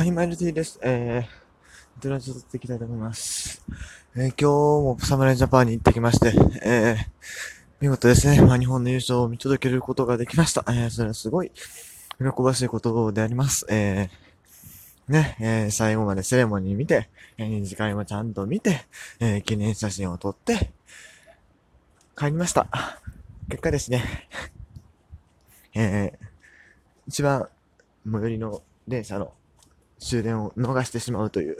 はい、マイルティーです。えー、ドラジオ撮っていきたいと思います。えー、今日もサムライジャパンに行ってきまして、えー、見事ですね、まあ、日本の優勝を見届けることができました。えー、それはすごい、喜ばしいことであります。えー、ね、えー、最後までセレモニー見て、えー、二次会もちゃんと見て、えー、記念写真を撮って、帰りました。結果ですね、えー、一番最寄りの電車の終電を逃してしまうという。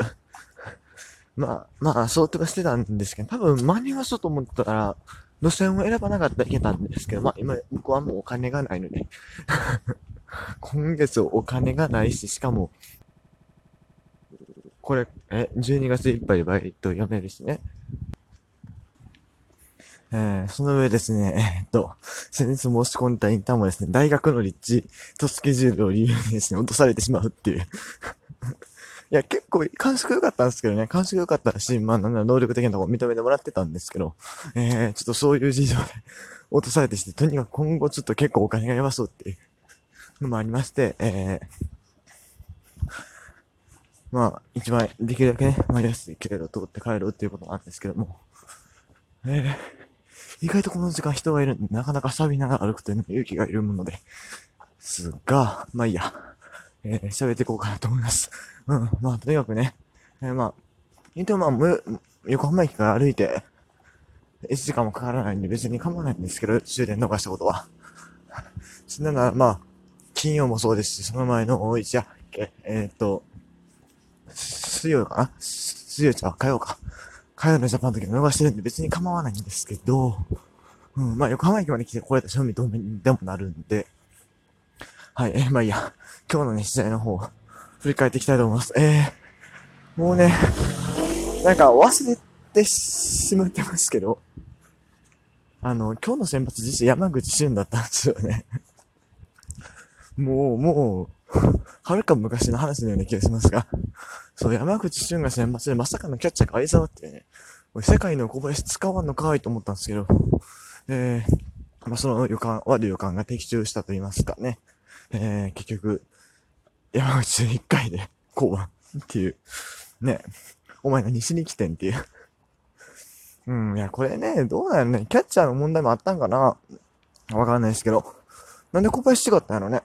まあ、まあ、想定はしてたんですけど、多分間に合わそうと思ったら、路線を選ばなかったらいけたんですけど、まあ今、僕はもうお金がないので。今月お金がないし、しかも、これ、え、12月いっぱいバイト読めるしね。えー、その上ですね、えー、っと、先日申し込んだインターンもですね、大学の立地とスケジュールを理由にですね、落とされてしまうっていう。いや、結構、感触良かったんですけどね、感触良かったし、まあ、なんだ、能力的なとこ認めてもらってたんですけど、えー、ちょっとそういう事情で落とされてして、とにかく今後ちょっと結構お金がやばそうっていうのもありまして、えー、まあ、一番できるだけね、まあ、安い経路を通って帰ろうっていうことなんですけども、えー、意外とこの時間人がいるんで、なかなか錆びながら歩くというのも勇気がいるもので、すが、まあいいや。えー、喋っていこうかなと思います。うん、まあ、とにかくね、えー、まあ、言ってもまあ、横浜駅から歩いて、1時間もかからないんで別に構わないんですけど、終電逃したことは。そんなら、まあ、金曜もそうですし、その前の大一夜、えー、っと、水曜かな？水曜ちゃう、火曜か。火曜のジャパンの時逃してるんで別に構わないんですけど、うん、まあ横浜駅まで来てこれた賞味同面でもなるんで、はい、え、まあいいや。今日のね、試合の方、振り返っていきたいと思います。えー、もうね、なんか忘れてしまってますけど、あの、今日の先発実は山口俊だったんですよね。もう、もう、はるか昔の話のような気がしますが、そう、山口俊が先発でまさかのキャッチャーが相沢ってね、世界の小林使わんのかいと思ったんですけど、えー、まあ、その予感、悪い予感が的中したと言いますかね。えー、結局、山口で一回で、こう、っていう。ね。お前何しに来てんっていう。うん、いや、これね、どうなのね。キャッチャーの問題もあったんかなわかんないですけど。なんで小林違ったんやろね。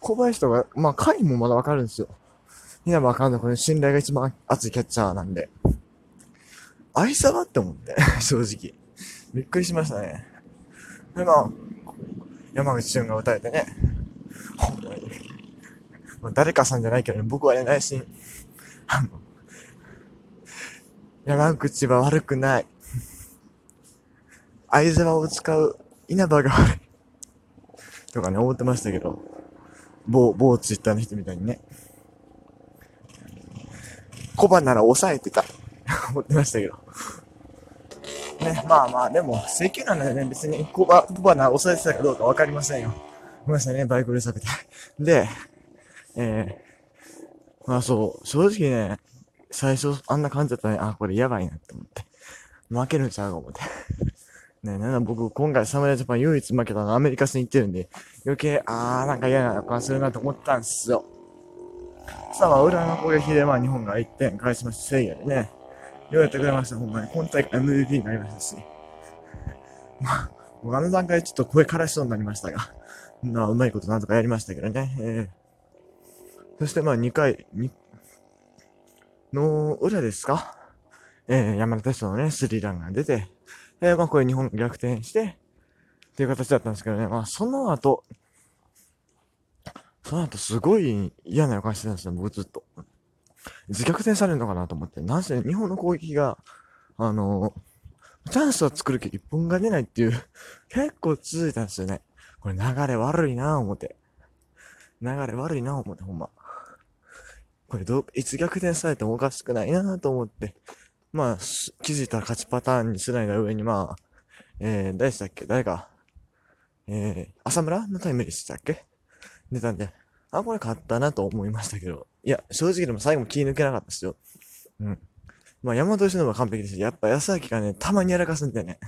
小林とか、まあ、回もまだわかるんですよ。稲葉監督の信頼が一番熱いキャッチャーなんで。愛さがって思って、正直。びっくりしましたね。で、まあ、山口俊が打たれてね、まあ、誰かさんじゃないけどね、僕はね、内心、あの、山口は悪くない。相沢を使う稲葉が悪い。とかね、思ってましたけど、某、某ツイッターの人みたいにね。小判なら抑えてた。思ってましたけど。ね、まあまあ、でも、請求なんでね、別に小判、小判なら抑えてたかどうかわかりませんよ。ごめんなさいね、バイクうるさくて。で、えー、まあそう、正直ね、最初あんな感じだったね、あ、これやばいなって思って。負けるんちゃうか思って。ね、なんだ僕、今回サムライジャパン唯一負けたのはアメリカ戦行ってるんで、余計、あー、なんか嫌な予感するなと思ったんすよ。さあ、裏の攻撃で、まあ、日本が1点返しました、せいやでね。ようやってくれました、ほんまに。今大会 MVP になりましたし。まあ、あの段階ちょっと声からしそうになりましたが。まあ、うまいことなんとかやりましたけどね。えー、そしてまあ、2回、2、の裏ですか？えー、山田哲人のね、スリーランが出て、えー、まあ、これ日本逆転して、っていう形だったんですけどね。まあ、その後、その後すごい嫌な予感してたんですよ、僕ずっと。自逆転されるのかなと思って。なんせ日本の攻撃が、あのチャンスは作るけど一本が出ないっていう、結構続いたんですよね。これ流れ悪いなぁ思って。流れ悪いなぁ思って、ほんま。これど、いつ逆転されてもおかしくないなと思って。まあ、気づいたら勝ちパターンにスライダー上にまあ、えー、誰でしたっけ？誰か、えー、浅村のタイムリーしたっけ？出たんで、あ、これ勝ったなと思いましたけど。いや、正直でも最後も気抜けなかったですよ。うん。まあ、山本由伸は完璧ですやっぱ安明がね、たまにやらかすんだよね。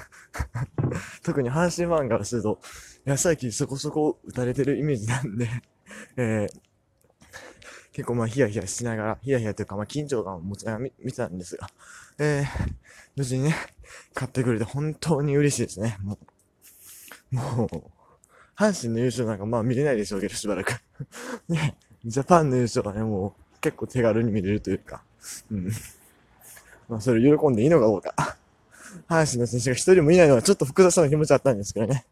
特に阪神ファンからすると、安明そこそこ打たれてるイメージなんで、えー、結構まあヒヤヒヤしながら、ヒヤヒヤというかまあ緊張感を持ちながら見たんですが、えー、無事にね、買ってくれて本当に嬉しいですね。もう、もう、阪神の優勝なんかまあ見れないでしょうけど、しばらく。ね、ジャパンの優勝はね、もう結構手軽に見れるというか、うん。まあそれ喜んでいいのかどうか。阪神の選手が一人もいないのはちょっと複雑な気持ちあったんですけどね。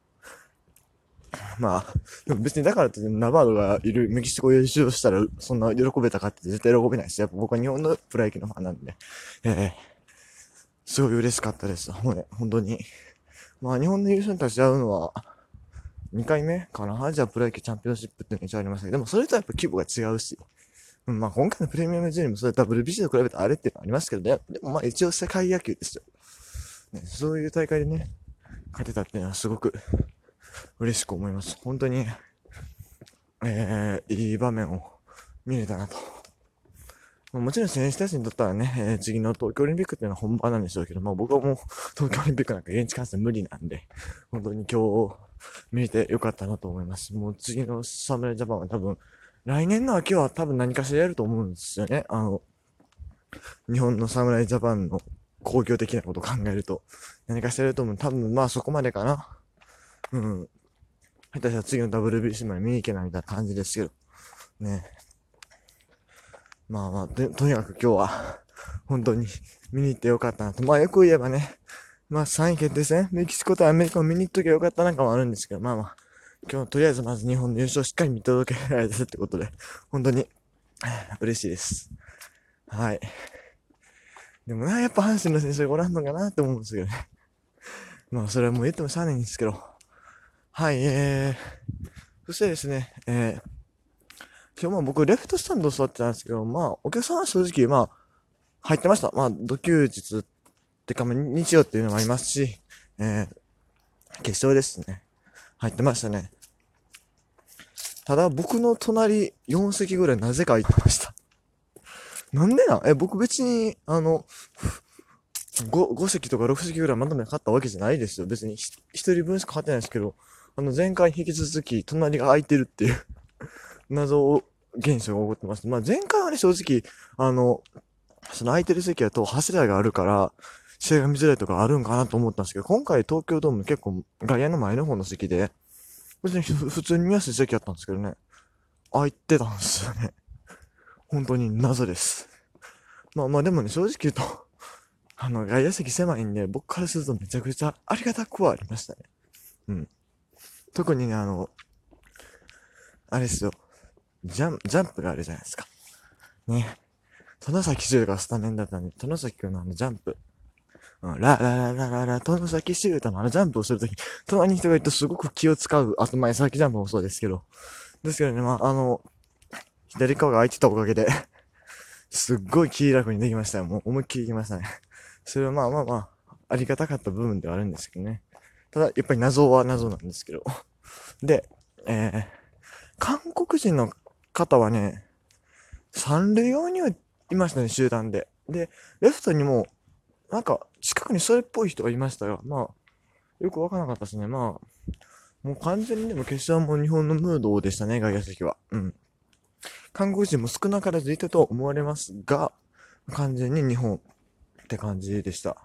まあ、でも別にだからってナバードがいるメキシコ優勝したらそんな喜べたかって絶対喜べないし、やっぱ僕は日本のプロ野球のファンなんで、ええー、すごい嬉しかったです。ほん、ね、本当に。まあ日本の優勝に立ち会うのは、2回目かな？アジアプロ野球チャンピオンシップっていうのが一応ありましたけど、でもそれとはやっぱ規模が違うし、うん、まあ今回のプレミアムジュニもそれ WBC と比べてあれっていうのはありますけどね、でもまあ一応世界野球ですよ。ね、そういう大会でね、勝てたっていうのはすごく嬉しく思います。本当に、えー、いい場面を見れたなと。もちろん選手たちにとったらね、えー、次の東京オリンピックっていうのは本番なんでしょうけど、まあ僕はもう東京オリンピックなんか現地観戦無理なんで、本当に今日見れてよかったなと思います。もう次の侍ジャパンは多分、来年の秋は多分何かしらやると思うんですよね。あの、日本の侍ジャパンの工業的なことを考えると、何かしてると思う。多分まあそこまでかな。うん。下手したら次の WBC まで見に行けないみたいな感じですけど。ね。まあまあ、ととにかく今日は、本当に見に行ってよかったなと。まあよく言えばね、まあ3位決定戦、メキシコとアメリカを見に行っときゃよかったなんかもあるんですけど、まあまあ、今日とりあえずまず日本の優勝しっかり見届けられてるってことで、本当に 嬉しいです。はい。でもな、やっぱ阪神の選手がおらんのかなって思うんですけどね。まあ、それはもう言ってもしゃあないんですけど。はい、えー、そしてですね、えー、今日も僕、レフトスタンド座ってたんですけど、まあ、お客さんは正直、まあ、入ってました。まあ、土休日ってか、ま、日曜っていうのもありますし、えー、決勝ですね。入ってましたね。ただ、僕の隣4席ぐらいなぜか空いてました。なんでなん？え、僕別に、あの、5、5席とか6席ぐらいまとめて買ったわけじゃないですよ。別に1人分しか買ってないですけど、あの、前回引き続き、隣が空いてるっていう 謎現象が起こってます。まあ、前回はね、正直、あの、その空いてる席だと柱があるから、試合が見づらいとかあるんかなと思ったんですけど、今回東京ドーム結構外野の前の方の席で、別に普通に見やすい席やったんですけどね、空いてたんですよね。本当に謎です。まあまあでもね、正直言うとあの、外野席狭いんで、僕からするとめちゃくちゃありがたくはありましたね。うん。特にね、あの、あれですよ。ジャン、ジャンプがあるじゃないですか。ね。殿崎修がスタメンだったんで、殿崎くんのあのジャンプ。うん、ララララララ、殿崎修太のあのジャンプをするとき、隣に人がいるとすごく気を使う。あと前先ジャンプもそうですけど。ですけどね、まあ、あの、左側が空いてたおかげですっごい気楽にできましたよ。もう思いっきりできましたね。それはまあまあまあ、ありがたかった部分ではあるんですけどね。ただ、やっぱり謎は謎なんですけど。で、えー、韓国人の方はね、三塁用にはいましたね、集団で。で、レフトにも、なんか、近くにそれっぽい人がいましたが、まあ、よくわからなかったですね。まあ、もう完全にでも決勝も日本のムードでしたね、外野席は。うん。韓国人も少なからずいたと思われますが、完全に日本って感じでした。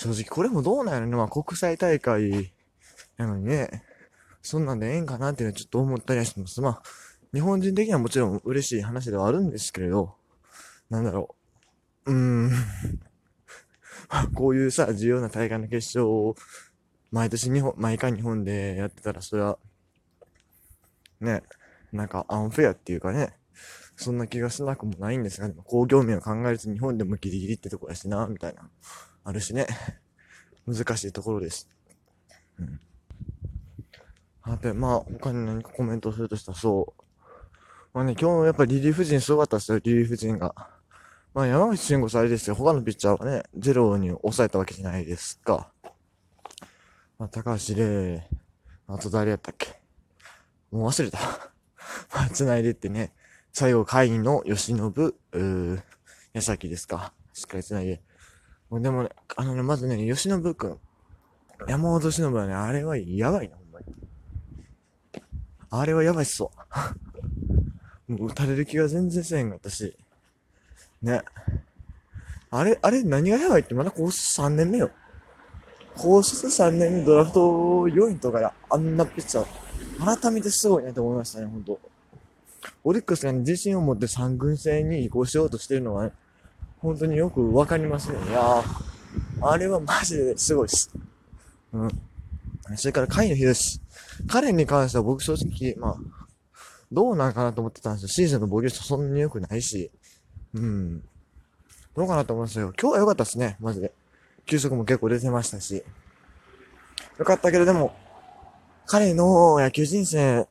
正直これもどうなんやろね。まあ国際大会なのにね、そんなんでええんかなっていうのはちょっと思ったりはします。まあ、日本人的にはもちろん嬉しい話ではあるんですけれど、なんだろう。うーん。こういうさ、重要な大会の決勝を、毎年日本、毎回日本でやってたら、それは、ね、なんかアンフェアっていうかね、そんな気がしなくもないんですが、でも工業面を考えると日本でもギリギリってとこやしな、みたいな。あるしね。難しいところです。うん。あと、まあ、他に何かコメントするとしたら、そう。まあね、今日もやっぱりリリーフ陣すごかったですよ、リリーフ陣が。まあ、山口慎吾さんあれですよ、他のピッチャーはね、ゼロに抑えたわけじゃないですか。まあ、高橋礼、あと誰やったっけもう忘れた。まあ、繋いでってね、最後、会議の吉信、うー、矢崎ですか。しっかり繋いで。でもね、あのね、まずね、吉信くん。山本忍はね、あれはやばいな、ほんまに。あれはやばいっすわ。もう打たれる気が全然せえへんかったし。ね。あれ、あれ何がやばいってまだ高卒3年目よ。高卒3年目ドラフト4位とかであんなピッチャー、改めてすごいねと思いましたね、ほんと。オリックスが、ね、自信を持って3軍制に移行しようとしてるのは、ね、本当によくわかりますね。いや、あれはマジですごいです。うん。それから、甲斐野博士。彼に関しては僕正直、まあ、どうなんかなと思ってたんですよ。シーズンの防御率そんなに良くないし。うん。どうかなと思うんですよ。今日は良かったですね、マジで。球速も結構出てましたし。よかったけど、でも、彼の野球人生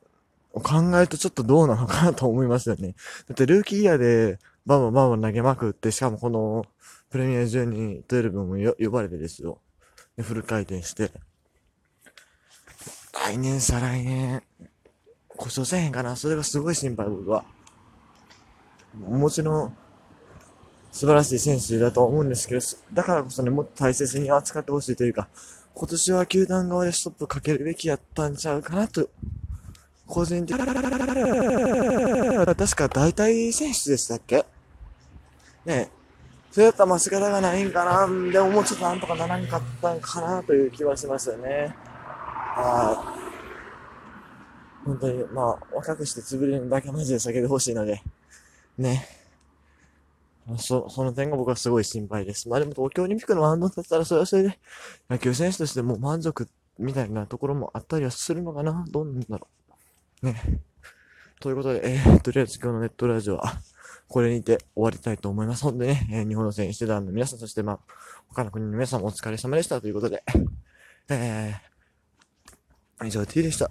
を考えるとちょっとどうなのかなと思いますよね。だってルーキーイヤーでバンバンバンバン投げまくって、しかもこのプレミア12、12も呼ばれてですよ。で、フル回転して。来年、再来年、故障せへんかなそれがすごい心配、僕は。もちろん、素晴らしい選手だと思うんですけど、だからこそね、もっと大切に扱ってほしいというか、今年は球団側でストップかけるべきやったんちゃうかなと、個人的に、確か大体選手でしたっけ？ねそうやったらまあ仕方がないんかな、でももうちょっとなんとかならんかったんかなという気はしますよね。はい。本当に、まあ、若くして潰れるだけマジで避けてほしいので、ね。そ、その点が僕はすごい心配です。まあでも東京オリンピックのマウンドだったらそれはそれで野球選手としてもう満足みたいなところもあったりはするのかなどうなんだろう。ね。ということで、えー、とりあえず今日のネットラジオはこれにて終わりたいと思います。ほんでね、えー、日本の選手団の皆さん、そしてまあ、他の国の皆さんもお疲れ様でしたということで、えー、以上 T でした。